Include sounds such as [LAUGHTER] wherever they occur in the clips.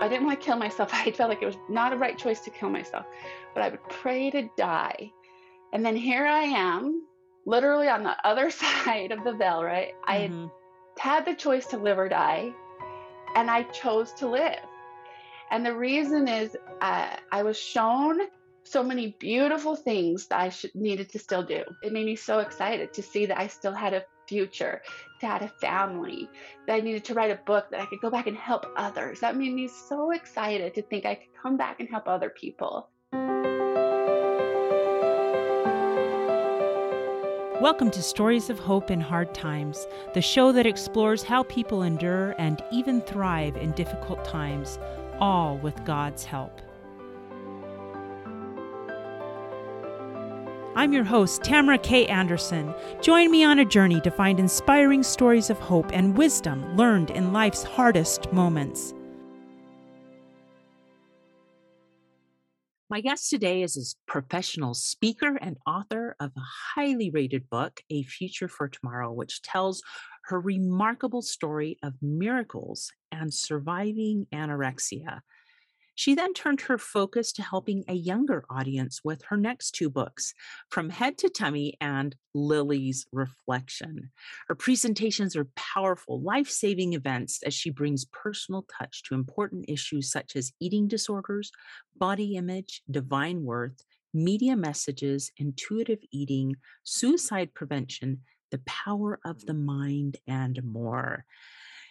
I didn't want to kill myself. [LAUGHS] I felt like it was not a right choice to kill myself, but I would pray to die. And then here I am, literally on the other [LAUGHS] side of the veil, right? Mm-hmm. I had the choice to live or die, and I chose to live. And the reason is uh, I was shown so many beautiful things that I should, needed to still do. It made me so excited to see that I still had a future, to have a family, that I needed to write a book, that I could go back and help others. That made me so excited to think I could come back and help other people. Welcome to Stories of Hope in Hard Times, the show that explores how people endure and even thrive in difficult times, all with God's help. I'm your host, Tamara K. Anderson. Join me on a journey to find inspiring stories of hope and wisdom learned in life's hardest moments. My guest today is a professional speaker and author of a highly rated book, A Future for Tomorrow, which tells her remarkable story of miracles and surviving anorexia. She then turned her focus to helping a younger audience with her next two books, From Head to Tummy and Lily's Reflection. Her presentations are powerful, life saving events as she brings personal touch to important issues such as eating disorders, body image, divine worth, media messages, intuitive eating, suicide prevention, the power of the mind, and more.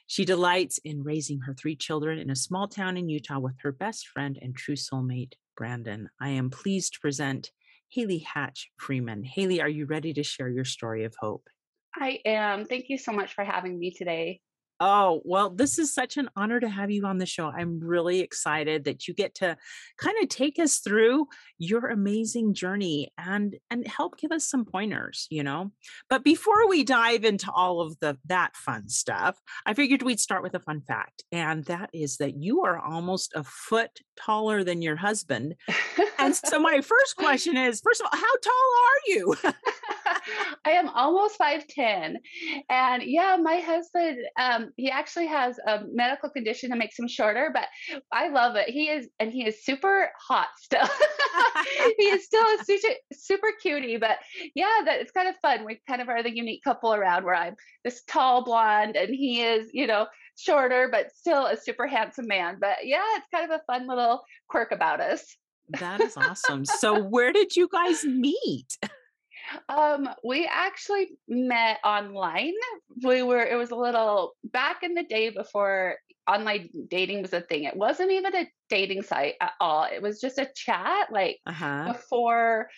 She delights in raising her three children in a small town in Utah with her best friend and true soulmate, Brandon. I am pleased to present Haley Hatch Freeman. Haley, are you ready to share your story of hope? I am. Thank you so much for having me today. Oh, well, this is such an honor to have you on the show. I'm really excited that you get to kind of take us through your amazing journey and and help give us some pointers, you know. But before we dive into all of the that fun stuff, I figured we'd start with a fun fact, and that is that you are almost a foot taller than your husband. and so [LAUGHS] my first question is, first of all, how tall are you? [LAUGHS] I am almost 5'10. And yeah, my husband, um, Um, he actually has a medical condition that makes him shorter, but I love it. He is, and he is super hot still. [LAUGHS] he is still a [LAUGHS] super, super cutie, but yeah, that it's kind of fun. We kind of are the unique couple around where I'm this tall blonde and he is, you know, shorter, but still a super handsome man. But yeah, it's kind of a fun little quirk about us. That is awesome. so where did you guys meet? Um, we actually met online. We were it was a little back in the day before online dating was a thing. It wasn't even a dating site at all. It was just a chat like uh-huh. before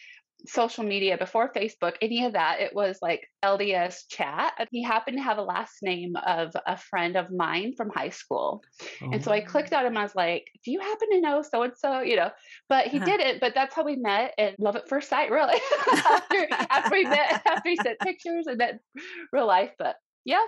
social media before Facebook, any of that. It was like LDS chat. He happened to have a last name of a friend of mine from high school. Oh. And so I clicked oh. on him. I was like, Do you happen to know so and so? You know, but he uh-huh. didn't. But that's how we met and love at first sight, really. [LAUGHS] after, after we met, [LAUGHS] after he sent pictures and then real life. But yeah.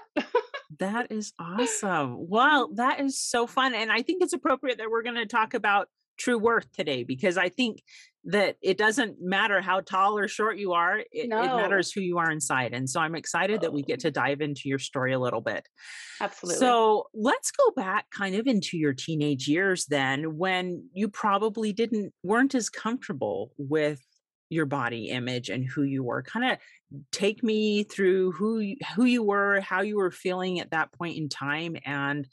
that is [LAUGHS] awesome. Wow, that is so fun. And I think it's appropriate that we're going to talk about true worth today because I think that it doesn't matter how tall or short you are, it, no. it, matters who you are inside. And so I'm excited that we get to dive into your story a little bit. Absolutely. So let's go back kind of into your teenage years then when you probably didn't weren't as comfortable with your body image and who you were kind of take me through who you, who you were how you were feeling at that point in time and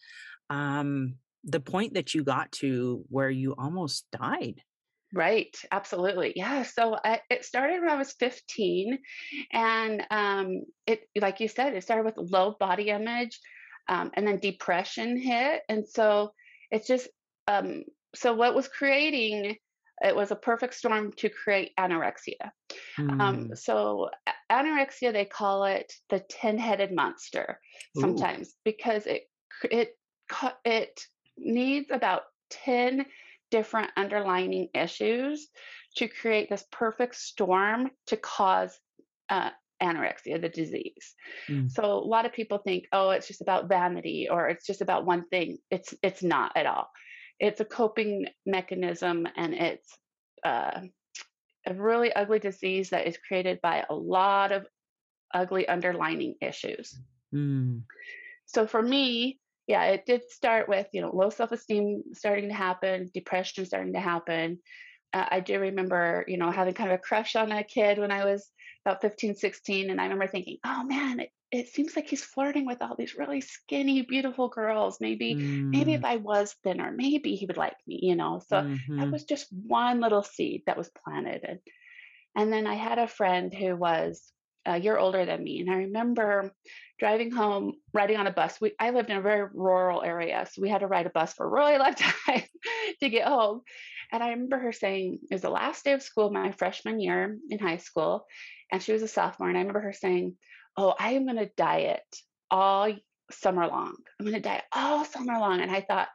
um the point that you got to where you almost died. Right, absolutely. Yeah. So I, it started when I was 15, and um, it, like you said, it started with low body image, um, and then depression hit, and so it's just um, so what was creating it was a perfect storm to create anorexia. Mm. Um, so anorexia, they call it the ten-headed monster sometimes Ooh. because it it it needs about 10 different underlining issues to create this perfect storm to cause uh, anorexia, the disease. Mm. So a lot of people think, oh, it's just about vanity or it's just about one thing. It's it's not at all. It's a coping mechanism and it's uh, a really ugly disease that is created by a lot of ugly underlining issues. Mm. So for me, yeah, it did start with, you know, low self-esteem starting to happen, depression starting to happen. Uh, I do remember, you know, having kind of a crush on a kid when I was about 15, 16, and I remember thinking, "Oh man, it, it seems like he's flirting with all these really skinny, beautiful girls. Maybe, maybe Mm, if I was thinner, maybe he would like me, you know." So that mhm, was just one little seed that was planted, and and then I had a friend who was a year older than me, and I remember driving home, riding on a bus. We I lived in a very rural area, so we had to ride a bus for a really long [LAUGHS] time to get home. And I remember her saying it was the last day of school, my freshman year in high school, and she was a sophomore. And I remember her saying, "Oh, I am going to diet all summer long. I'm going to diet all summer long." And I thought,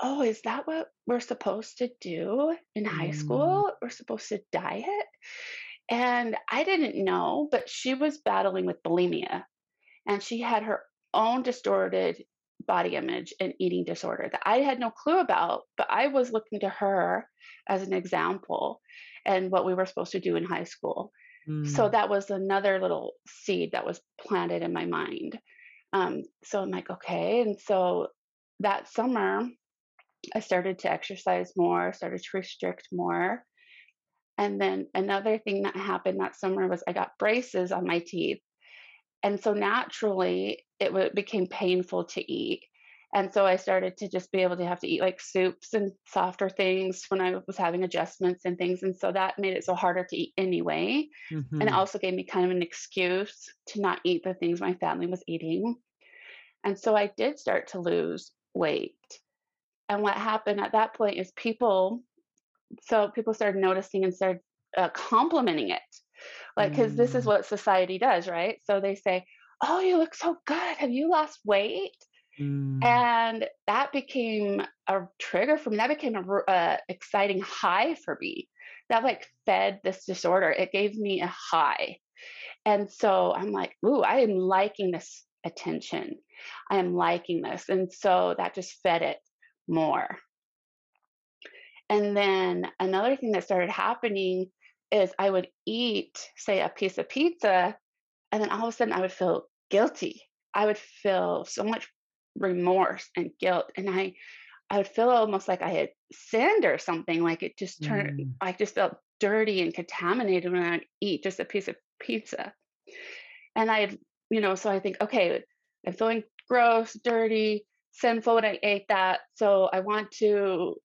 "Oh, is that what we're supposed to do in high mm, school? We're supposed to diet?" And I didn't know, but she was battling with bulimia and she had her own distorted body image and eating disorder that I had no clue about, but I was looking to her as an example and what we were supposed to do in high school. So mm, that was another little seed that was planted in my mind. Um, so I'm like, okay. And so that summer, I started to exercise more, started to restrict more. And then another thing that happened that summer was I got braces on my teeth. And so naturally, it w- became painful to eat. And so I started to just be able to have to eat like soups and softer things when I was having adjustments and things. And so that made it so harder to eat anyway. And it also gave me kind of an excuse to not eat the things my family was eating. And so I did start to lose weight. And what happened at that point is people, so people started noticing and started uh, complimenting it like, because this is mm, what society does, right? So they say, "Oh, you look so good. Have you lost weight?" mm, And that became a trigger for me. That became a uh, exciting high for me. That, like, fed this disorder. It gave me a high. And so I'm like, "Ooh, I am liking this attention. I am liking this." And so that just fed it more. And then another thing that started happening is I would eat, say, a piece of pizza, and then all of a sudden I would feel guilty. I would feel so much remorse and guilt, and I I would feel almost like I had sinned or something, like it just turned mm, I just felt dirty and contaminated when I'd eat just a piece of pizza. And I'd you know, so I think, "Okay, I'm feeling gross, dirty, sinful when I ate that, so I want to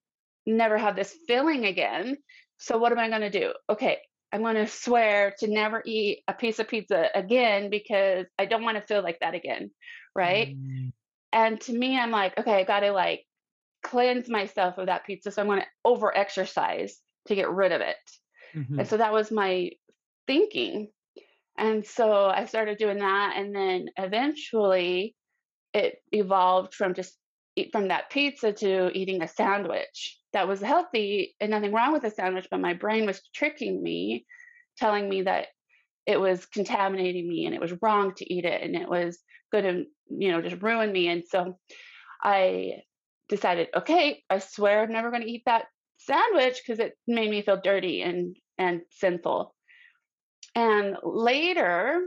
never have this feeling again. So what am I going to do? Okay, I'm going to swear to never eat a piece of pizza again because I don't want to feel like that again, right? mm, And to me, I'm like, okay, I got to like cleanse myself of that pizza, so I'm going to over exercise to get rid of it. And mhm, so that was my thinking. And so I started doing that, and then eventually it evolved from just eat from that pizza to eating a sandwich that was healthy and nothing wrong with the sandwich, but my brain was tricking me, telling me that it was contaminating me and it was wrong to eat it and it was going to, you know, just ruin me. And so I decided, okay, I swear I'm never going to eat that sandwich because it made me feel dirty and and sinful. And later,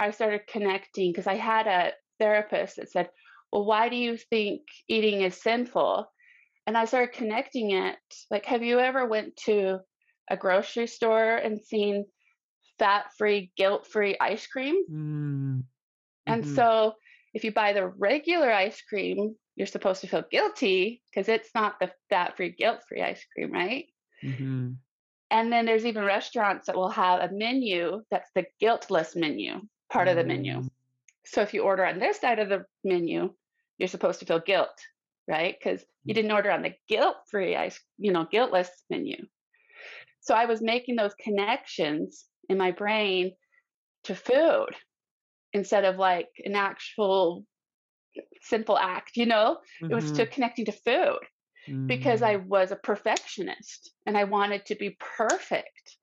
I started connecting because I had a therapist that said, "Well, why do you think eating is sinful?" And I started connecting it. Like, have you ever went to a grocery store and seen fat-free, guilt-free ice cream? mm, And mhm, so, if you buy the regular ice cream, you're supposed to feel guilty because it's not the fat-free, guilt-free ice cream, right? mhm, And then there's even restaurants that will have a menu that's the guiltless menu, part of the menu. mm, So if you order on this side of the menu, you're supposed to feel guilt, right? Because you didn't order on the guilt-free ice, you know, guiltless menu. So I was making those connections in my brain to food instead of like an actual sinful act, you know? It was to mhm, connecting to food because I mm, was a perfectionist and I wanted to be perfect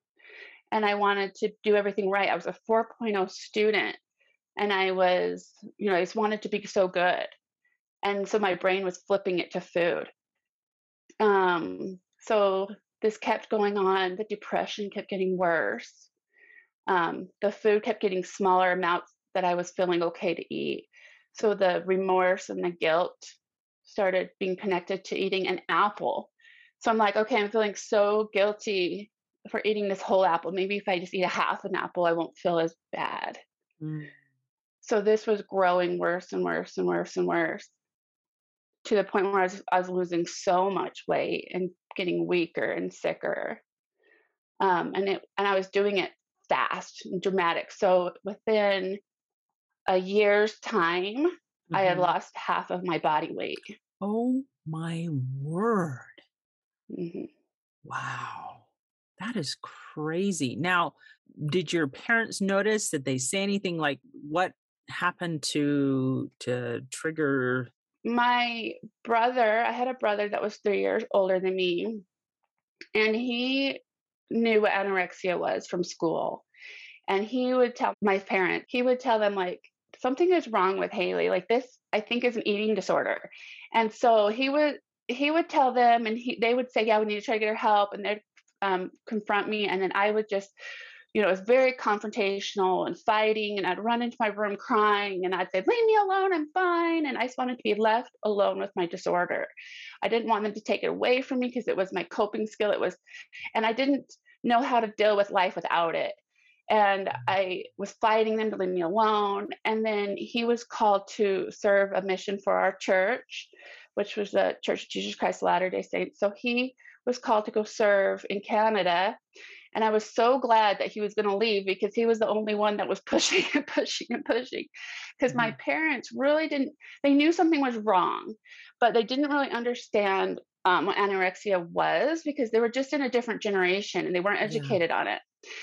and I wanted to do everything right. I was a 4.0 student and I was, you know, I just wanted to be so good. And so my brain was flipping it to food. Um, so this kept going on. The depression kept getting worse. Um, the food kept getting smaller amounts that I was feeling okay to eat. So the remorse and the guilt. started being connected to eating an apple. So I'm like, okay, I'm feeling so guilty for eating this whole apple. Maybe if I just eat a half an apple, I won't feel as bad. Mm. So this was growing worse and worse and worse and worse to the point where I was, I was losing so much weight and getting weaker and sicker. Um, and it and I was doing it fast and dramatic. So within a year's time, I had Mhm. lost half of my body weight. Oh my word. Mhm. Wow. That is crazy. Now, did your parents notice? Did they say anything like what happened to to trigger My brother, I had a brother that was 3 years older than me, and he knew what anorexia was from school. And he would tell my parents, he would tell them like something is wrong with Haley. Like this, I think is an eating disorder. And so he would he would tell them, and he they would say, yeah, we need to try to get her help, and they'd um, confront me, and then I would just you know, it was very confrontational and fighting, and I'd run into my room crying, and I'd say, "Leave me alone, I'm fine." And I just wanted to be left alone with my disorder. I didn't want them to take it away from me because it was my coping skill. It was, and I didn't know how to deal with life without it. And I was fighting them to leave me alone. And then he was called to serve a mission for our church, which was the Church of Jesus Christ of Latter day Saints. So he was called to go serve in Canada and I was so glad that he was going to leave because he was the only one that was [LAUGHS] pushing and pushing and pushing. Because my Mhm. parents really didn't, they knew something was wrong, but they didn't really understand um, what anorexia was because they were just in a different generation and they weren't Yeah. educated on it.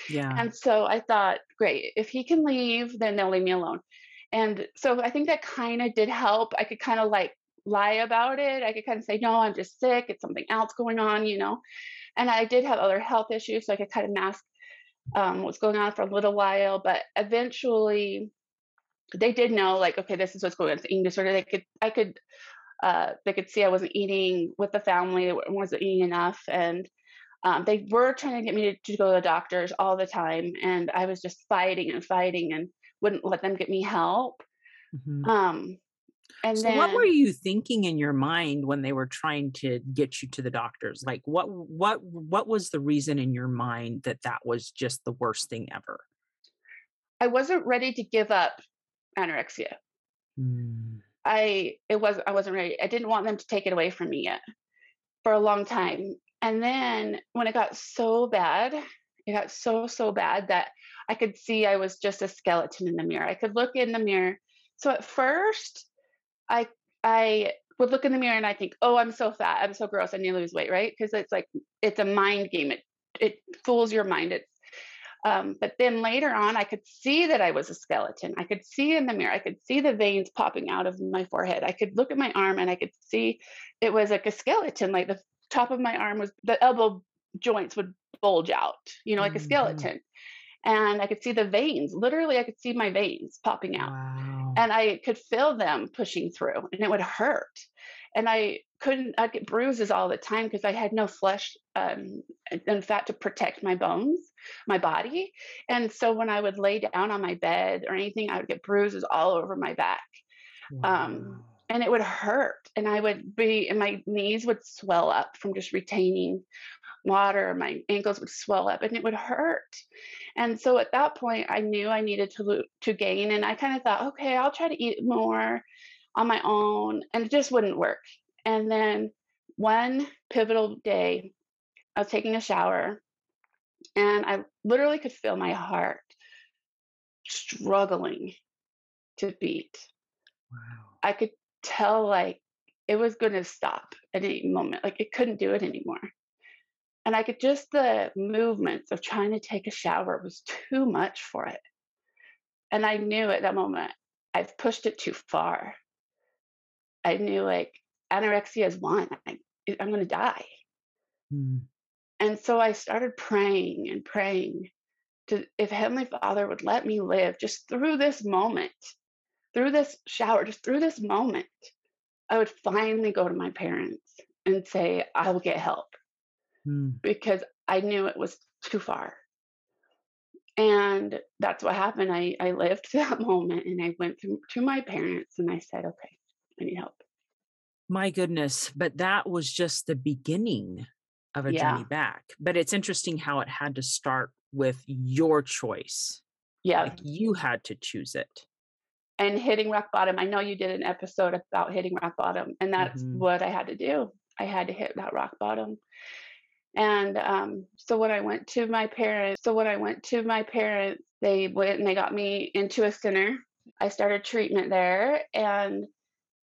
Yeah. And so I thought, great, if he can leave, then they'll leave me alone. And so I think that kind of did help. I could kind of like lie about it. I could kind of say, no, I'm just sick. It's something else going on, you know and I did have other health issues, so I could kind of mask um, what's going on for a little while. But eventually, they did know, like, okay, this is what's going on. It's eating disorder. They could, I could, uh, they could see I wasn't eating with the family, wasn't eating enough, and um, they were trying to get me to, to go to the doctors all the time, and I was just fighting and fighting and wouldn't let them get me help. Mhm. Um, and So what were you thinking in your mind when they were trying to get you to the doctors? Like what what what was the reason in your mind that that was just the worst thing ever? I wasn't ready to give up anorexia. Mm. I it was I wasn't ready. I didn't want them to take it away from me yet. for a long time. And then when it got so bad, it got so, so bad that I could see I was just a skeleton in the mirror. I could look in the mirror. So at first, I I would look in the mirror and I think, "Oh, I'm so fat. I'm so gross. I need to lose weight," right? Because it's like it's a mind game. It it fools your mind. It's um, but then later on, I could see that I was a skeleton. I could see in the mirror. I could see the veins popping out of my forehead. I could look at my arm and I could see it was like a skeleton. Like the top of my arm was the elbow joints would bulge out, you know, like a Mhm. skeleton. And I could see the veins. Literally, I could see my veins popping out Wow. and I could feel them pushing through, and it would hurt. And I couldn't. I'd get bruises all the time because I had no flesh um, and fat to protect my bones, my body. And so when I would lay down on my bed or anything, I would get bruises all over my back, um, and it would hurt. And I would be, and my knees would swell up from just retaining water. My ankles would swell up, and it would hurt. And so at that point, I knew I needed to to gain, and I kind of thought, okay, I'll try to eat more on my own, and it just wouldn't work. And then one pivotal day, I was taking a shower, and I literally could feel my heart struggling to beat. Wow. I could tell like it was going to stop at any moment, like it couldn't do it anymore. And I could just the movements of trying to take a shower was too much for it. And I knew at that moment I've pushed it too far. I knew like anorexia is one. I, I'm going to die. Mm. And so I started praying and praying to if Heavenly Father would let me live just through this moment, through this shower, just through this moment, I would finally go to my parents and say, I will get help Mm. because I knew it was too far. And that's what happened. I, I lived [LAUGHS] that moment and I went to, to my parents and I said, okay, I need help. My goodness, but that was just the beginning of a journey back. But it's interesting how it had to start with your choice. Yeah. Like you had to choose it. And hitting rock bottom. I know you did an episode about hitting rock bottom, and that's Mhm. what I had to do. I had to hit that rock bottom. And um, so when I went to my parents, so when I went to my parents, they went and they got me into a center. I started treatment there, and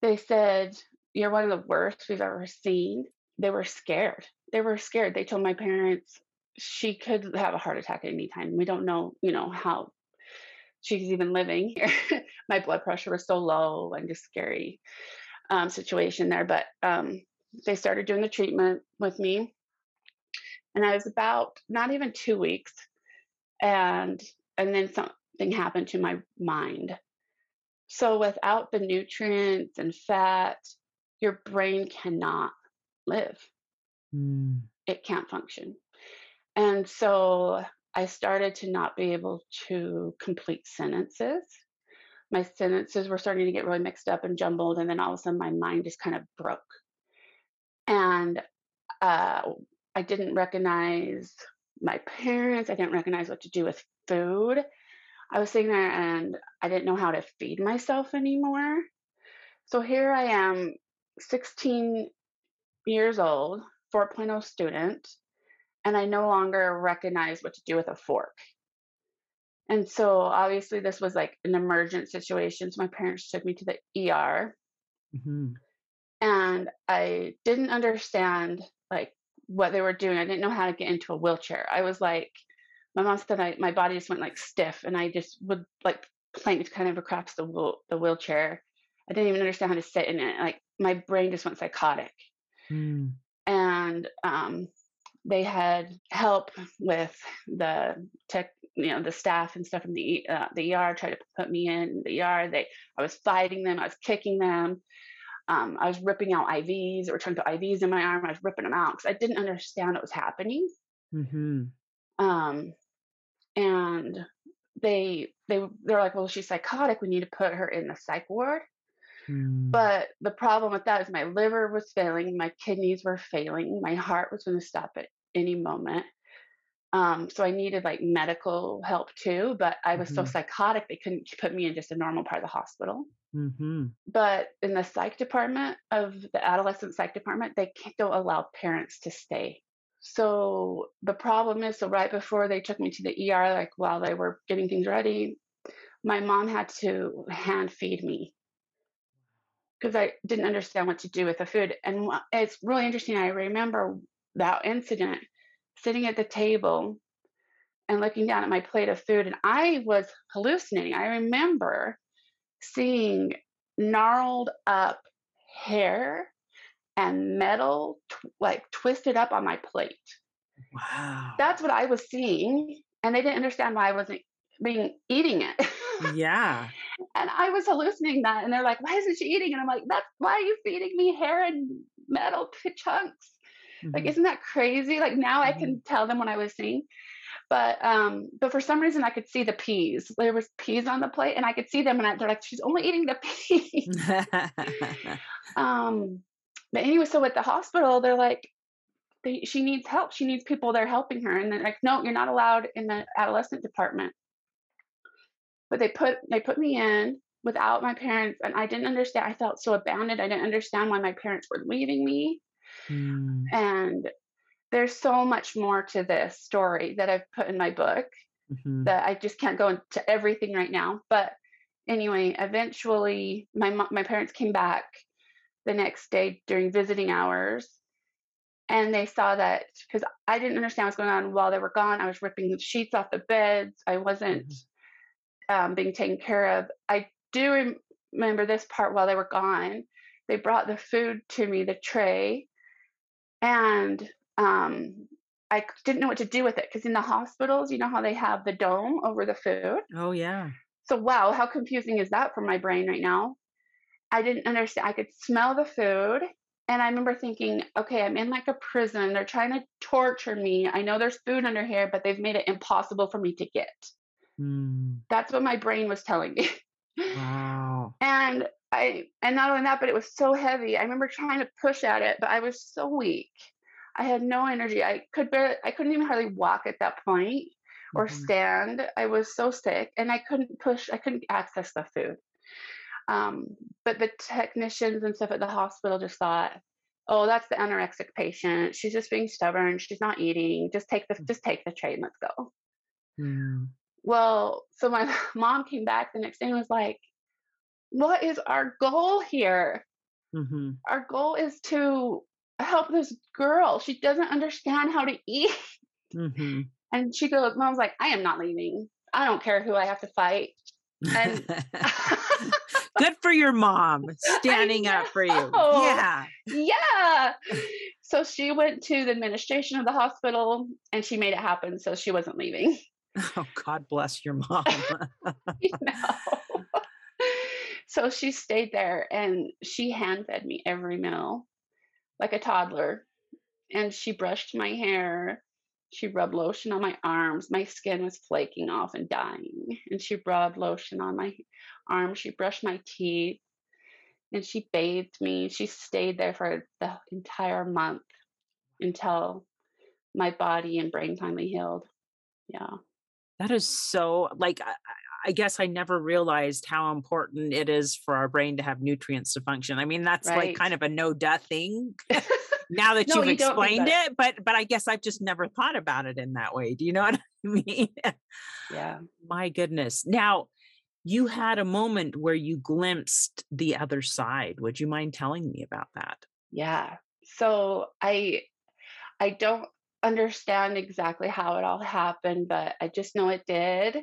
they said, You're one of the worst we've ever seen. They were scared. They were scared. They told my parents she could have a heart attack at any time. We don't know, you know, how she's even living here. [LAUGHS] my blood pressure was so low and just scary um, situation there. But um, they started doing the treatment with me, and I was about not even two weeks, and and then something happened to my mind. So without the nutrients and fat, your brain cannot live. Mm, It can't function. And so I started to not be able to complete sentences. My sentences were starting to get really mixed up and jumbled, and then all of a sudden my mind just kind of broke. And uh, I didn't recognize my parents. I didn't recognize what to do with food. I was sitting there and I didn't know how to feed myself anymore. So here I am, 16 years old, 4.0 student, and I no longer recognize what to do with a fork. And so obviously this was like an emergent situation. So my parents took me to the ER mhm. and I didn't understand like what they were doing. I didn't know how to get into a wheelchair. I was like, my mom said I, my body just went like stiff and I just would like plank kind of across the wheel, the wheelchair. I didn't even understand how to sit in it. Like my brain just went psychotic. Mm, and um, they had help with the tech, you know, the staff and stuff from the uh, the ER tried to put me in the ER. They, I was fighting them, I was kicking them, um, I was ripping out IVs or trying to put IVs in my arm. I was ripping them out because I didn't understand what was happening. mhm. Um, and they they they're like, well, she's psychotic. We need to put her in the psych ward. Mm, But the problem with that is my liver was failing, my kidneys were failing, my heart was going to stop at any moment. Um, so I needed like medical help too, but I was so mhm, psychotic they couldn't put me in just a normal part of the hospital. Mhm. But in the psych department of the adolescent psych department, they can't, don't allow parents to stay. So the problem is, so right before they took me to the ER, like while they were getting things ready, my mom had to hand feed me because I didn't understand what to do with the food. And it's really interesting. I remember that incident sitting at the table and looking down at my plate of food, and I was hallucinating. I remember seeing gnarled up hair and metal tw- like twisted up on my plate. Wow. That's what I was seeing, and they didn't understand why I wasn't being eating it. Yeah. [LAUGHS] And I was hallucinating that, and they're like, "Why isn't she eating?" And I'm like, "That's why are you feeding me hair and metal chunks? Like, Mhm, isn't that crazy?" Like now I mhm. can tell them what I was seeing, but um, but for some reason I could see the peas. There was peas on the plate, and I could see them, and I, they're like, "She's only eating the peas." [LAUGHS] um, but anyway, so at the hospital, they're like, they, "She needs help. She needs people there helping her," and they're like, "No, you're not allowed in the adolescent department." But they put they put me in without my parents, and I didn't understand. I felt so abandoned. I didn't understand why my parents were leaving me. Mm, And there's so much more to this story that I've put in my book mhm, that I just can't go into everything right now. But anyway, eventually my my parents came back the next day during visiting hours and they saw that because I didn't understand what's going on while they were gone. I was ripping the sheets off the beds. I wasn't mhm, um, being taken care of. I do rem- remember this part while they were gone. They brought the food to me, the tray, and um, I didn't know what to do with it because in the hospitals, you know how they have the dome over the food. Oh, yeah. So wow, how confusing is that for my brain right now? I didn't understand. I could smell the food. And I remember thinking, okay, I'm in like a prison. They're trying to torture me. I know there's food under here, but they've made it impossible for me to get. Mm, That's what my brain was telling me. wow. and I and not only that, but it was so heavy. I remember trying to push at it, but I was so weak. I had no energy. I could barely, I couldn't even hardly walk at that point or Mhm. stand. I was so sick and I couldn't push, I couldn't access the food. Um, but the technicians and stuff at the hospital just thought, oh, that's the anorexic patient. She's just being stubborn. She's not eating. Just take the just take the tray and let's go. Well, so my [LAUGHS] mom came back the next day and was like, what is our goal here? Mhm. Our goal is to help this girl. She doesn't understand how to eat. [LAUGHS] Mhm. And she goes, Mom's like, I am not leaving. I don't care who I have to fight. And [LAUGHS] [LAUGHS] Good for your mom standing up for you. Yeah. Yeah. So she went to the administration of the hospital and she made it happen. So she wasn't leaving. Oh, God bless your mom. You know? So she stayed there and she hand fed me every meal like a toddler. And she brushed my hair. She rubbed lotion on my arms. My skin was flaking off and dying. And she rubbed lotion on my arms. She brushed my teeth and she bathed me. She stayed there for the entire month until my body and brain finally healed. Yeah. That is so like I, guess I never realized how important it is for our brain to have nutrients to function. I mean, that's like kind of a no duh thing [LAUGHS] now that no, you've you explained it, but but I guess I've just never thought about it in that way. Do you know what [LAUGHS] I mean? Yeah. My goodness. Now, you had a moment where you glimpsed the other side. Would you mind telling me about that? Yeah. So I I don't understand exactly how it all happened, but I just know it did.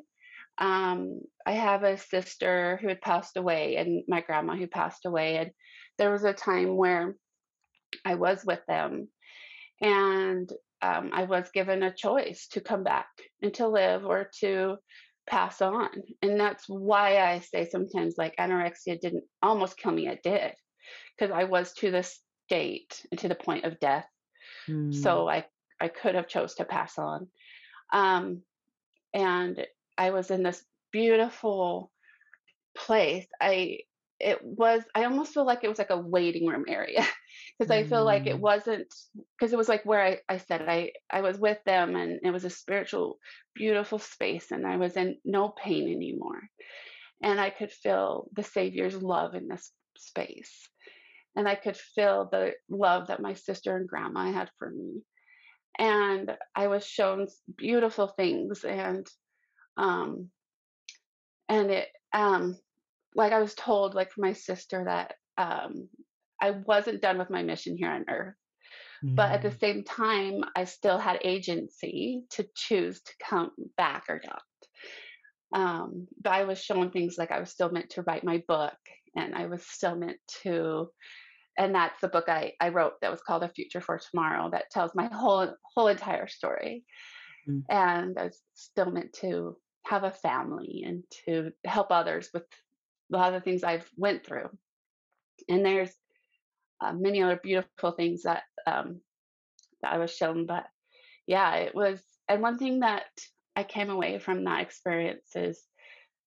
Um, I have a sister who had passed away and my grandma who passed away. And there was a time where I was with them and um, I was given a choice to come back and to live or to pass on. And that's why I say sometimes like anorexia didn't almost kill me, it did, because I was to the state and to the point of death Mm, so I I could have chose to pass on. Um, and I was in this beautiful place. I it was I almost feel like it was like a waiting room area [LAUGHS] because I feel like it mm, wasn't because it was like where I, I said I I was with them and it was a spiritual beautiful space and I was in no pain anymore and I could feel the Savior's love in this space and I could feel the love that my sister and grandma had for me and I was shown beautiful things and um and it um like I was told like from my sister that um I wasn't done with my mission here on earth but at the mm. same time I still had agency to choose to come back or not um but I was shown things like I was still meant to write my book and I was still meant to and that's the book I, I wrote that was called A Future for Tomorrow that tells my whole whole entire story Mm. and I was still meant to have a family and to help others with a lot of the things I've went through. And there's uh, many other beautiful things that um, that I was shown. But yeah, it was. And one thing that I came away from that experience is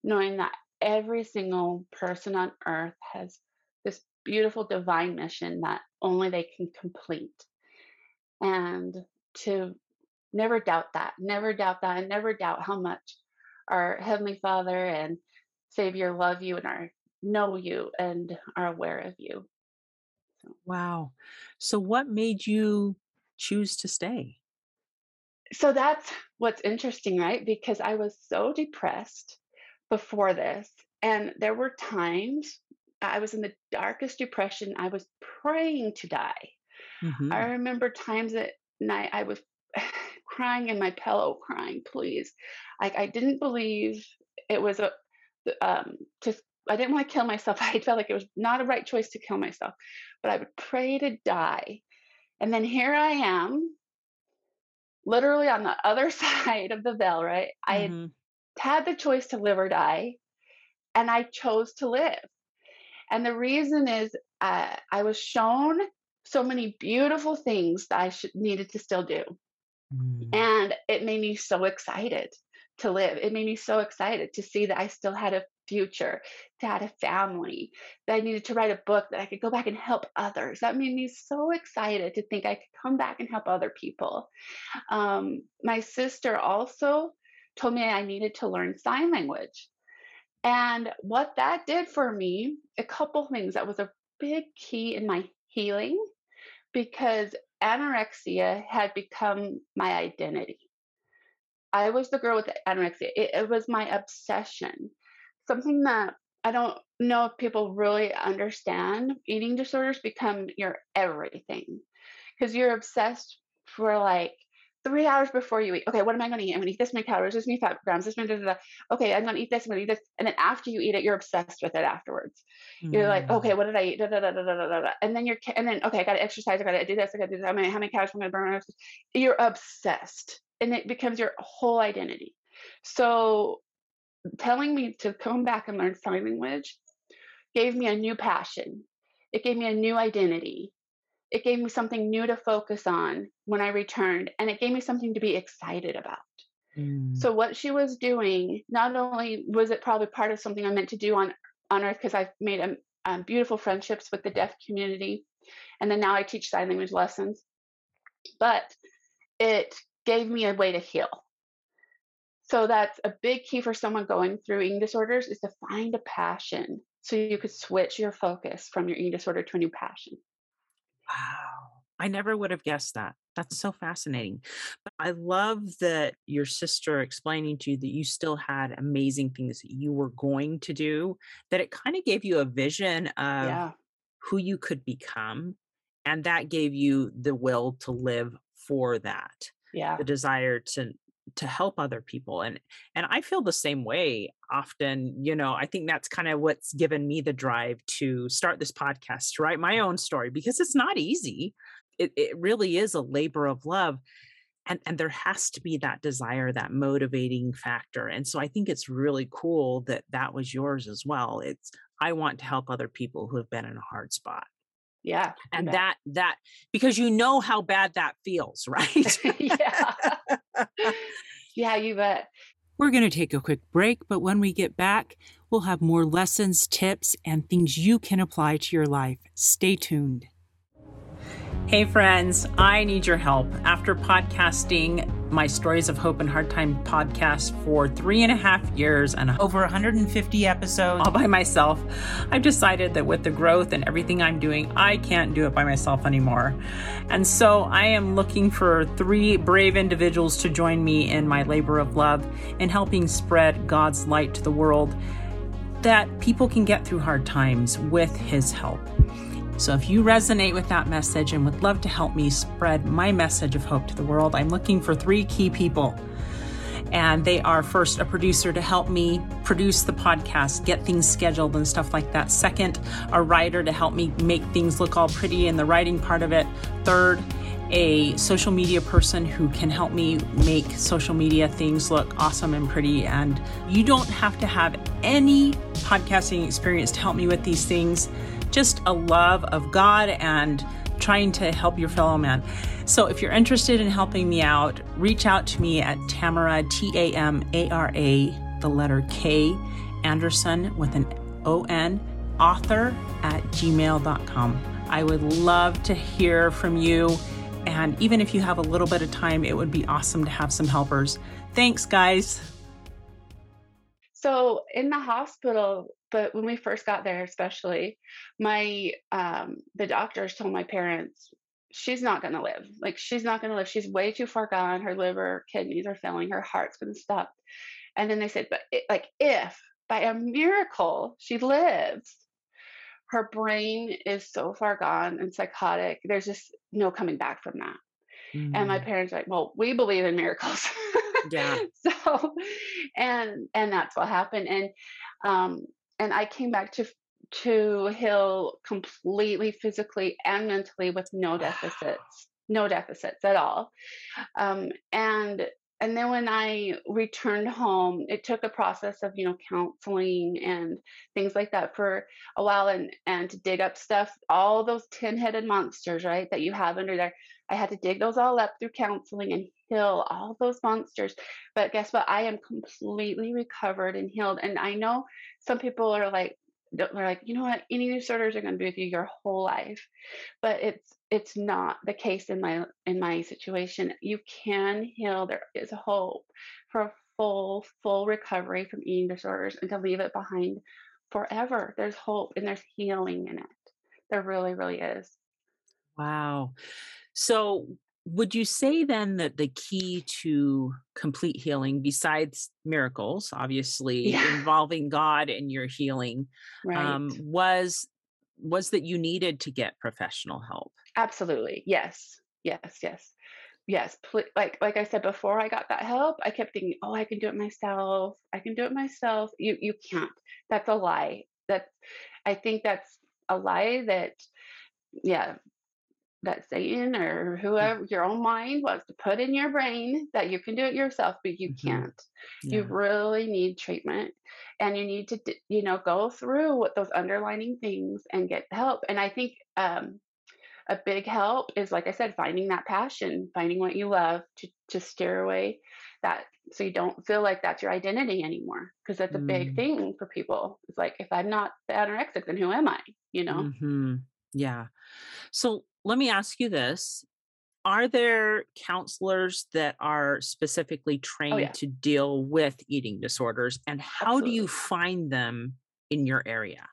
knowing that every single person on earth has this beautiful divine mission that only they can complete, and to never doubt that, never doubt that, and never doubt how much our Heavenly Father and Savior love you and are know you and are aware of you. So, Wow. So what made you choose to stay? so that's what's interesting, right? Because I was so depressed before this, and there were times I was in the darkest depression. I was praying to die. I Mhm. remember times at night I was crying in my pillow, crying, please. Like I didn't believe it was a um just I didn't want to kill myself. [LAUGHS] I felt like it was not a right choice to kill myself. But I would pray to die. And then here I am, literally on the other [LAUGHS] side of the veil, right? I had Mhm. had the choice to live or die, and I chose to live. And the reason is uh, I was shown so many beautiful things that I should, needed to still do Mm. And it made me so excited to live. It made me so excited to see that I still had a future, to have a family, that I needed to write a book, that I could go back and help others. That made me so excited to think I could come back and help other people. Um, my sister also told me I needed to learn sign language. And what that did for me, a couple things that was a big key in my healing because anorexia had become my identity. I was the girl with the anorexia. It, it was my obsession. Something that I don't know if people really understand. Eating disorders become your everything because you're obsessed for like three hours before you eat. Okay, what am I going to eat? I'm going to eat this many calories, this many fat grams, this many. Da, da, da. Okay, I'm going to eat this. I'm going to eat this. And then after you eat it, you're obsessed with it afterwards. Mm. You're like, okay, mm. what did I eat? Da, da, da, da, da, da, da. And then you're, and then okay, I got to exercise. I got to do this. I got to do. I mean, how many calories am I going to burn? You're obsessed, and it becomes your whole identity. So, telling me to come back and learn sign language gave me a new passion. It gave me a new identity it gave me something new to focus on when I returned, and it gave me something to be excited about. Mm. So what she was doing, not only was it probably part of something I meant to do on on Earth because I've made a, um, beautiful friendships with the deaf community, and then now I teach sign language lessons, but it gave me a way to heal. So that's a big key for someone going through eating disorders is to find a passion so you could switch your focus from your eating disorder to a new passion. Wow. I never would have guessed that. That's so fascinating. But I love that your sister explaining to you that you still had amazing things that you were going to do, that it kind of gave you a vision of yeah. who you could become. And that gave you the will to live for that. Yeah. The desire to to help other people and and i feel the same way often you know i think that's kind of what's given me the drive to start this podcast to write my own story because it's not easy. It, it really is a labor of love and and there has to be that desire that motivating factor and so i think it's really cool that that was yours as well. It's i want to help other people who have been in a hard spot. Yeah and that that because you know how bad that feels [LAUGHS] right? [LAUGHS] Yeah [LAUGHS] yeah you bet. We're going to take a quick break but when we get back we'll have more lessons tips and things you can apply to your life. Stay tuned. Hey, friends, I need your help. After podcasting my Stories of Hope and Hard Time podcast for three and a half years and over 150 episodes all by myself, I've decided that with the growth and everything I'm doing, I can't do it by myself anymore. And so I am looking for three brave individuals to join me in my labor of love in helping spread God's light to the world that people can get through hard times with His help. So if you resonate with that message and would love to help me spread my message of hope to the world, I'm looking for three key people. And they are first a producer to help me produce the podcast, get things scheduled and stuff like that. Second, a writer to help me make things look all pretty in the writing part of it. Third, a social media person who can help me make social media things look awesome and pretty. And you don't have to have any podcasting experience to help me with these things just a love of God and trying to help your fellow man. So if you're interested in helping me out, reach out to me at Tamara, T A M A R A, the letter K, Anderson with an O N, author at gmail.com. I would love to hear from you. And even if you have a little bit of time, it would be awesome to have some helpers. Thanks, guys. So in the hospital, but when we first got there, especially, my um, the doctors told my parents she's not going to live. Like she's not going to live. She's way too far gone. Her liver, kidneys are failing. Her heart's been stopped. And then they said, but it, like if by a miracle she lives, her brain is so far gone and psychotic. There's just no coming back from that. Mm-hmm. And my mm. parents are like, well, we believe in miracles. yeah. [LAUGHS] so, and and that's what happened. And um, and I came back to to Hill completely physically and mentally with no deficits, [SIGHS] no deficits at all. Um, and and then when I returned home, it took a process of, you know, counseling and things like that for a while and and to dig up stuff, all those tin-headed monsters, right, that you have under there. I had to dig those all up through counseling and heal all those monsters. But guess what? I am completely recovered and healed. And I know some people are like, they're like, you know what, eating disorders are going to be with you your whole life, but it's it's not the case in my in my situation. You can heal. There is hope for a full full recovery from eating disorders and to leave it behind forever. There's hope and there's healing in it. There really, really is. Wow. So, would you say then that the key to complete healing, besides miracles, obviously Yeah, involving God and your healing, right. um, was was that you needed to get professional help? Absolutely. Yes. Yes, yes. Yes, pl like like I said before I got that help, I kept thinking, "Oh, I can do it myself. I can do it myself." You you can't. That's a lie. That's I think that's a lie that yeah, that Satan or Mm, whoever your own mind wants to put in your brain that you can do it yourself, but you mhm, can't. You really need treatment and you need to, you know, go through what those underlining things and get help. And I think um, a big help is, like I said, finding that passion, finding what you love to, to steer away that so you don't feel like that's your identity anymore. Because that's a big Mm, thing for people. It's like, if I'm not the anorexic, then who am I? You know? mhm. Yeah. So, let me ask you this. Are there counselors that are specifically Oh, trained yeah, to deal with eating disorders, and how do you find them in your area?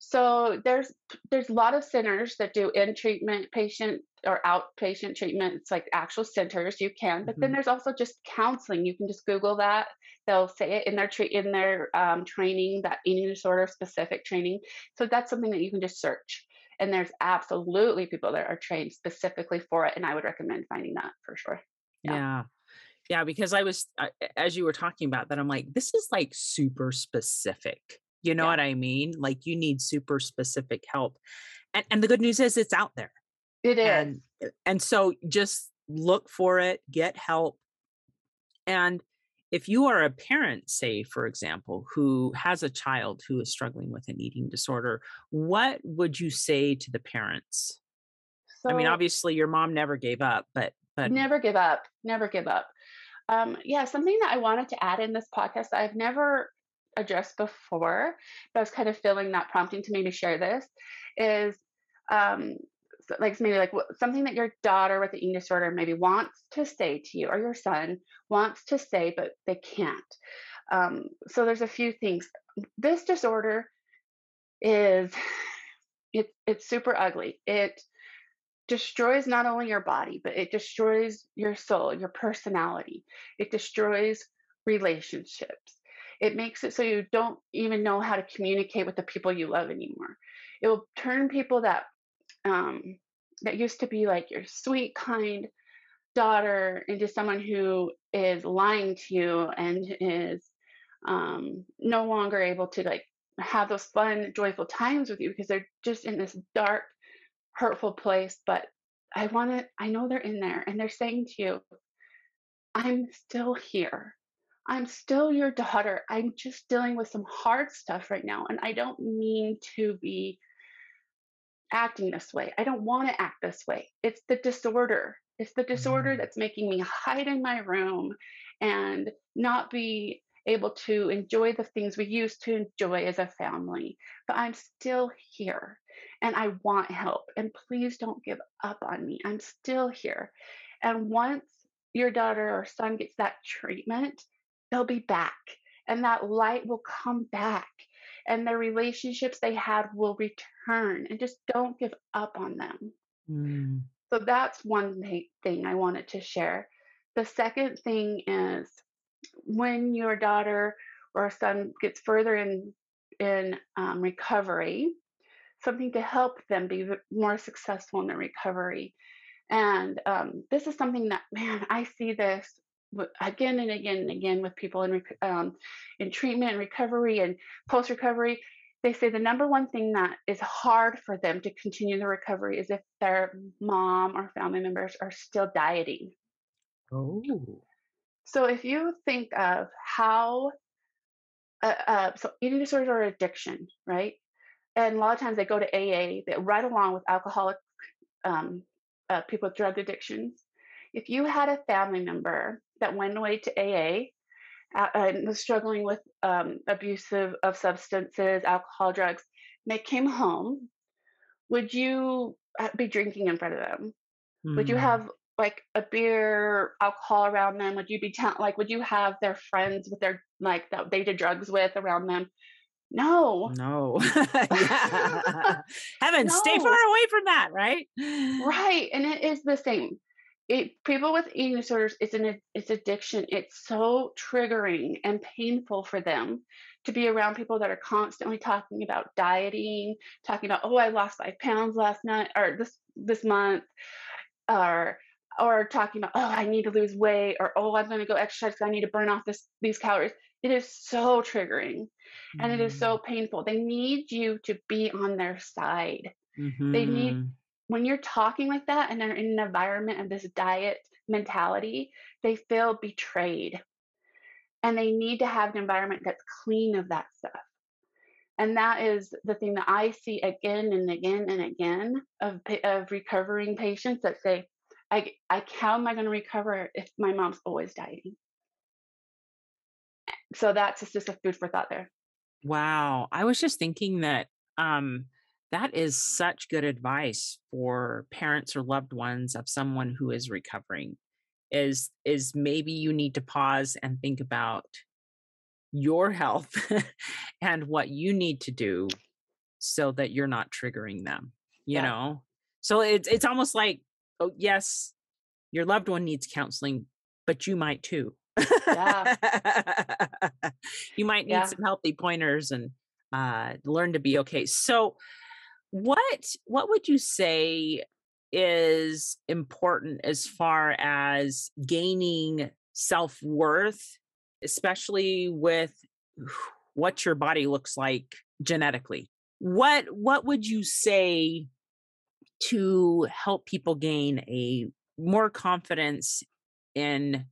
So there's there's a lot of centers that do in treatment patient or outpatient treatment. It's like actual centers you can, but then Mhm, there's also just counseling. You can just Google that. They'll say it in their tra- in their um, training, that eating disorder specific training. So that's something that you can just search. And there's absolutely people that are trained specifically for it, and I would recommend finding that for sure. Yeah. yeah. Yeah, because I was as you were talking about that, I'm like, "This is, like, super specific." You know Yeah. what I mean? Like, you need super specific help, and and the good news is it's out there, It is. and, and so just look for it, get help, and if you are a parent, say, for example, who has a child who is struggling with an eating disorder, what would you say to the parents? I mean, obviously, your mom never gave up, but but never give up. Never give up. Um, yeah, something that I wanted to add in this podcast that I've never addressed before, but I was kind of feeling that prompting to maybe share this is um, so- like maybe like something that your daughter with the eating disorder maybe wants to say to you or your son wants to say, but they can't. Um, so there's a few things. This disorder is it's it's super ugly. It destroys not only your body, but it destroys your soul, your personality. It destroys relationships. It makes it so you don't even know how to communicate with the people you love anymore. It will turn people that um, that used to be like your sweet, kind daughter into someone who is lying to you and is um, no longer able to like have those fun, joyful times with you because they're just in this dark hurtful place, but I want to, I know they're in there and they're saying to you, I'm still here. I'm still your daughter. I'm just dealing with some hard stuff right now. And I don't mean to be acting this way. I don't want to act this way. It's the disorder. It's the disorder Mm, that's making me hide in my room and not be able to enjoy the things we used to enjoy as a family. But I'm still here and I want help. And please don't give up on me. I'm still here. And once your daughter or son gets that treatment, they'll be back and that light will come back and the relationships they had will return and just don't give up on them. mm, So that's one thing I wanted to share. The second thing is when your daughter or son gets further in in um, recovery, something to help them be more successful in their recovery. And um, this is something that, man, I see this again and again and again with people in um, in treatment and recovery and post recovery. They say the number one thing that is hard for them to continue the recovery is if their mom or family members are still dieting. oh. So if you think of how, uh, uh, so eating disorders are addiction, right? And a lot of times they go to AA, they right along with alcoholic um, uh, people with drug addictions. If you had a family member that went away to AA uh, and was struggling with um, abusive of substances, alcohol, drugs, and they came home, would you uh, be drinking in front of them? Would you Mm, have like a beer, alcohol around them? Would you be tell like would you have their friends with their like that they did drugs with around them? No. no. [LAUGHS] [LAUGHS] Heaven, stay far away from that, right? Right. And it is the same. It people with eating disorders, it's an it's addiction. It's so triggering and painful for them to be around people that are constantly talking about dieting, talking about, oh, I lost five pounds last night or this this month or or talking about oh i need to lose weight or oh i'm going to go exercise because i need to burn off this these calories it is so triggering and it is so Mm, painful they need you to be on their side they need mhm. When you're talking like that and they're in an environment of this diet mentality they feel betrayed and they need to have an environment that's clean of that stuff and that is the thing that I see again and again and again of of recovering patients that say, "I, I how am I going to recover if my mom's always dieting?" So that's just, just a food for thought there. Wow. I was just thinking that um that is such good advice for parents or loved ones of someone who is recovering. Is is maybe you need to pause and think about your health [LAUGHS] and what you need to do so that you're not triggering them, you Yeah, know? So it's it's almost like oh yes, your loved one needs counseling, but you might too. yeah, [LAUGHS] you might need yeah. some healthy pointers and uh, learn to be okay. So, what what would you say is important as far as gaining self worth, especially with [SIGHS] what your body looks like genetically? What what would you say to help people gain a more confidence in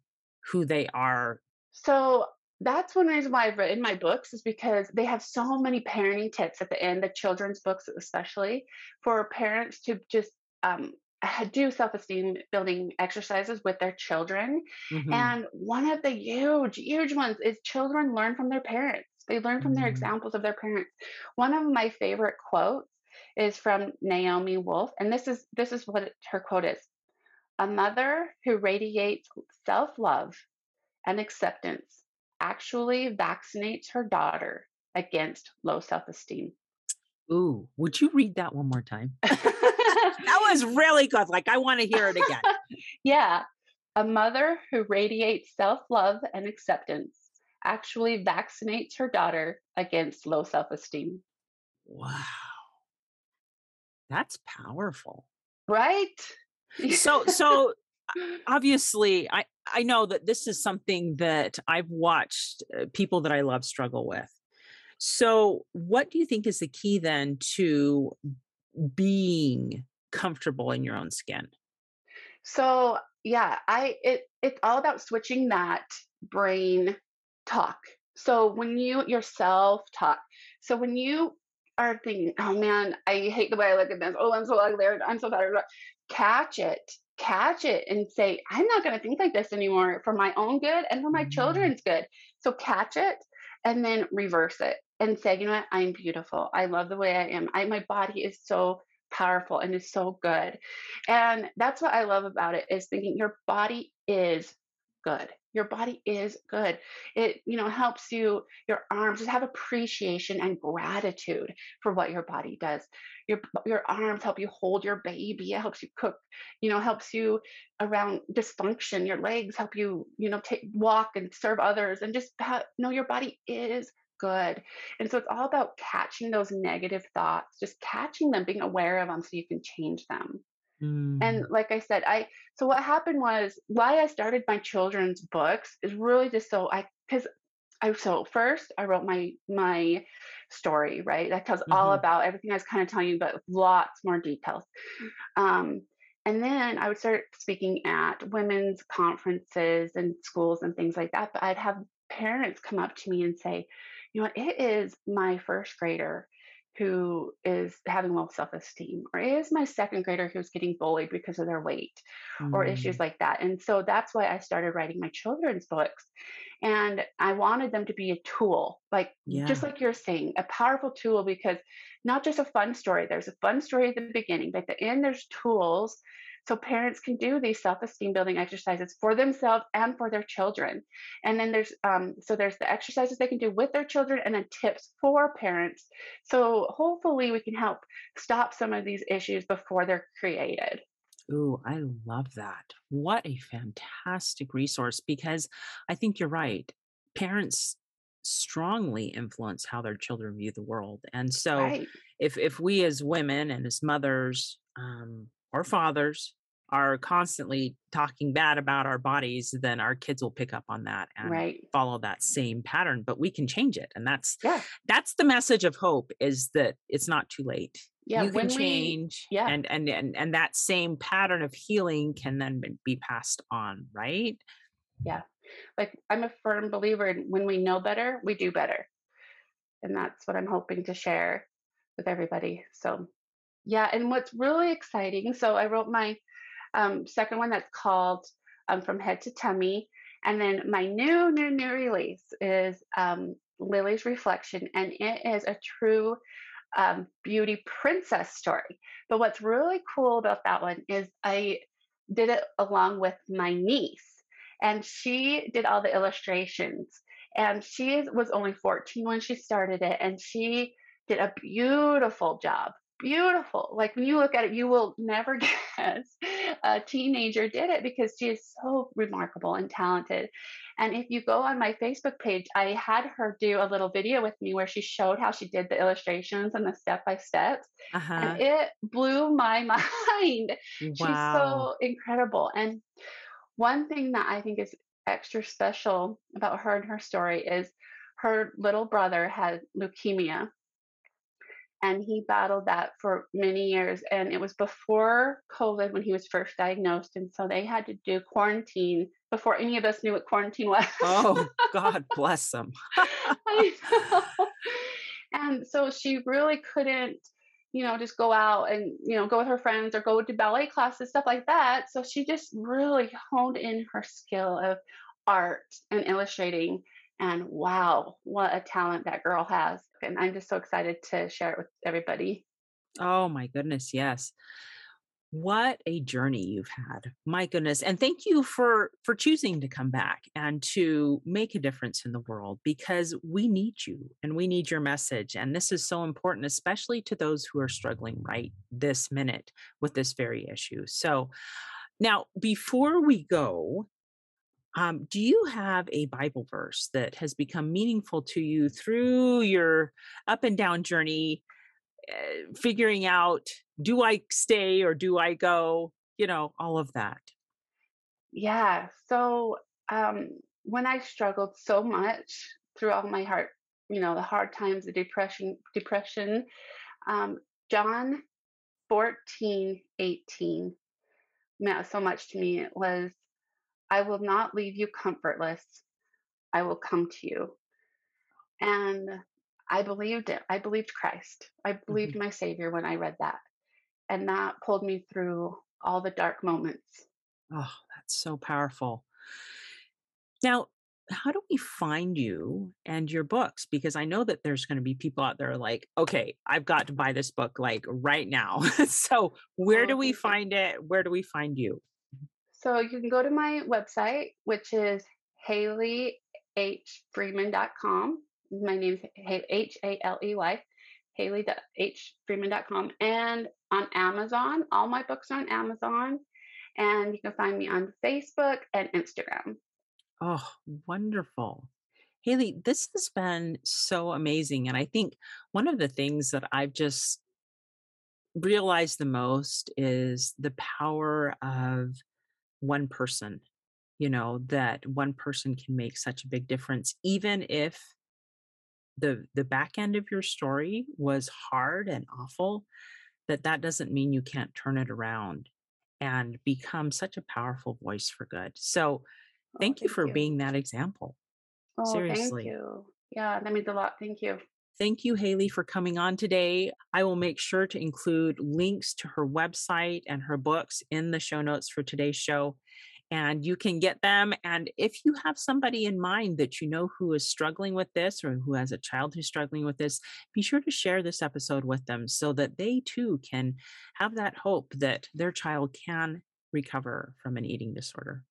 who they are. So that's one reason why I've written my books is because they have so many parenting tips at the end, the children's books especially, for parents to just um, do self-esteem building exercises with their children. Mhm. And one of the huge, huge ones is children learn from their parents. They learn from their Mm. examples of their parents. One of my favorite quotes is from Naomi Wolf, and this is this is what her quote is: "A mother who radiates self-love and acceptance actually vaccinates her daughter against low self esteem. Ooh, would you read that one more time? [LAUGHS] That was really good. Like, I wanna hear it again. [LAUGHS] yeah, a mother who radiates self love and acceptance actually vaccinates her daughter against low self esteem. Wow, that's powerful. Right? So so [LAUGHS] obviously, I I know that this is something that I've watched, uh, people that I love struggle with. So, what do you think is the key then to being comfortable in your own skin? So yeah, I it it's all about switching that brain talk. So when you yourself talk, so when you are thinking, oh man, I hate the way I look at this. Oh, I'm so ugly. I'm so fat. Catch it, catch it, and say, I'm not going to think like this anymore for my own good and for my Mm, children's good. So catch it, and then reverse it and say, you know what? I'm beautiful. I love the way I am. I my body is so powerful and is so good and that's what I love about it is thinking your body is good. Your body is good. It, you know, helps you, your arms just have appreciation and gratitude for what your body does. Your your arms help you hold your baby. It helps you cook, you know, helps you around dysfunction. Your legs help you, you know, take walk and serve others and just ha- know your body is good. And so it's all about catching those negative thoughts, just catching them, being aware of them so you can change them. And mm, like I said, I so what happened was why I started my children's books is really just so I because I so first I wrote my my story, right? That tells all mhm, about everything I was kind of telling you, but lots more details. Um, and then I would start speaking at women's conferences and schools and things like that. But I'd have parents come up to me and say, you know, it is my first grader who is having low self esteem, or it is my second grader who's getting bullied because of their weight, or issues Mm, like that. And so that's why I started writing my children's books. And I wanted them to be a tool, like just like you're saying, a powerful tool because not just a fun story. There's a fun story at the beginning, but at the end, there's tools so parents can do these self-esteem building exercises for themselves and for their children. And then there's um, so there's the exercises they can do with their children, and then tips for parents. So hopefully we can help stop some of these issues before they're created. Ooh, I love that. What a fantastic resource because I think you're right. Parents strongly influence how their children view the world. And so Right. if if we as women and as mothers um, or fathers are constantly talking bad about our bodies, then our kids will pick up on that and Right. follow that same pattern. But we can change it. And that's Yeah. that's the message of hope is that it's not too late Yeah. you can When we change yeah. and and and and that same pattern of healing can then be passed on right Yeah. Like I'm a firm believer in when we know better, we do better. And that's what I'm hoping to share with everybody. So yeah, and what's really exciting, so I wrote my um, second one that's called um, From Head to Tummy. And then my new, new, new release is um, Lily's Reflection. And it is a true um, beauty princess story. But what's really cool about that one is I did it along with my niece, and she did all the illustrations. And she was only 14 when she started it, and she did a beautiful job. Beautiful. Like when you look at it, you will never [LAUGHS] guess a teenager did it because she is so remarkable and talented. And if you go on my Facebook page, I had her do a little video with me where she showed how she did the illustrations and the step by steps. And uh-huh it blew my [LAUGHS] mind. She's so incredible. And one thing that I think is extra special about her and her story is her little brother had leukemia and he battled that for many years and it was before covid when he was first diagnosed and so they had to do quarantine before any of us knew what quarantine [LAUGHS] was. Oh god bless them. [LAUGHS] And so she really couldn't you know just go out and you know go with her friends or go to ballet classes stuff like that. So she just really honed in her skill of art and illustrating and wow what a talent that girl has and i'm just so excited to share it with everybody. Oh my goodness yes. What a journey you've had. My goodness and thank you for for choosing to come back and to make a difference in the world because we need you and we need your message and this is so important especially to those who are struggling right this minute with this very issue. So now before we go um, do you have a bible verse that has become meaningful to you through your up and down journey uh, figuring out do I stay or do I go? You know, all of that. yeah so um when i struggled so much through all my heart you know the hard times the depression depression um john 14 18 meant so much to me it was i will not leave you comfortless i will come to you and i believed it i believed christ i believed mm-hmm. my savior when i read that and that pulled me through all the dark moments Oh, that's so powerful. Now, how do we find you and your books? Because I know that there's going to be people out there like, okay, I've got to buy this book like right now. [LAUGHS] so, where oh do we find it? Where do we find you? So you can go to my website which is haleyhfreeman.com my name's Ha- h-a-l-e-y haley.hfreeman.com and on amazon all my books are on amazon and you can find me on facebook and instagram Oh, wonderful. Haley, this has been so amazing. And I think one of the things that I've just realized the most is the power of one person, you know, that one person can make such a big difference, even if the the back end of your story was hard and awful, that that doesn't mean you can't turn it around. and become such a powerful voice for good. So, Oh, thank you for you. being that example. Oh, thank Seriously. you. Yeah, that means a lot. Thank you. Thank you, Haley, for coming on today. I will make sure to include links to her website and her books in the show notes for today's show. And you can get them. And if you have somebody in mind that you know who is struggling with this or who has a child who's struggling with this, be sure to share this episode with them so that they too can have that hope that their child can recover from an eating disorder.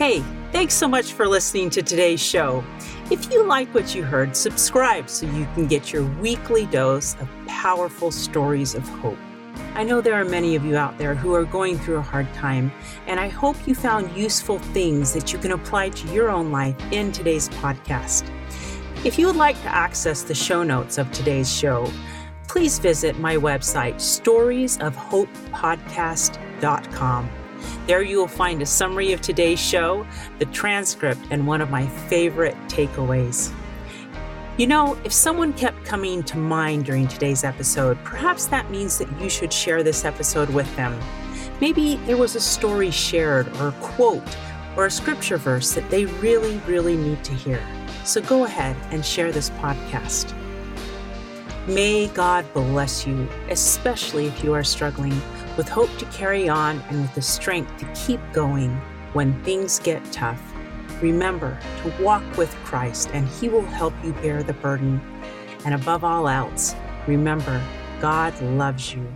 Hey, thanks so much for listening to today's show. If you like what you heard, subscribe so you can get your weekly dose of powerful stories of hope. I know there are many of you out there who are going through a hard time, and I hope you found useful things that you can apply to your own life in today's podcast. If you would like to access the show notes of today's show, please visit my website, storiesofhopepodcast.com. There you will find a summary of today's show, the transcript, and one of my favorite takeaways. You know, if someone kept coming to mind during today's episode, perhaps that means that you should share this episode with them. Maybe there was a story shared, or a quote, or a scripture verse that they really, really need to hear. So go ahead and share this podcast. May God bless you, especially if you are struggling, with hope to carry on and with the strength to keep going when things get tough. Remember to walk with Christ, and He will help you bear the burden. And above all else, remember, God loves you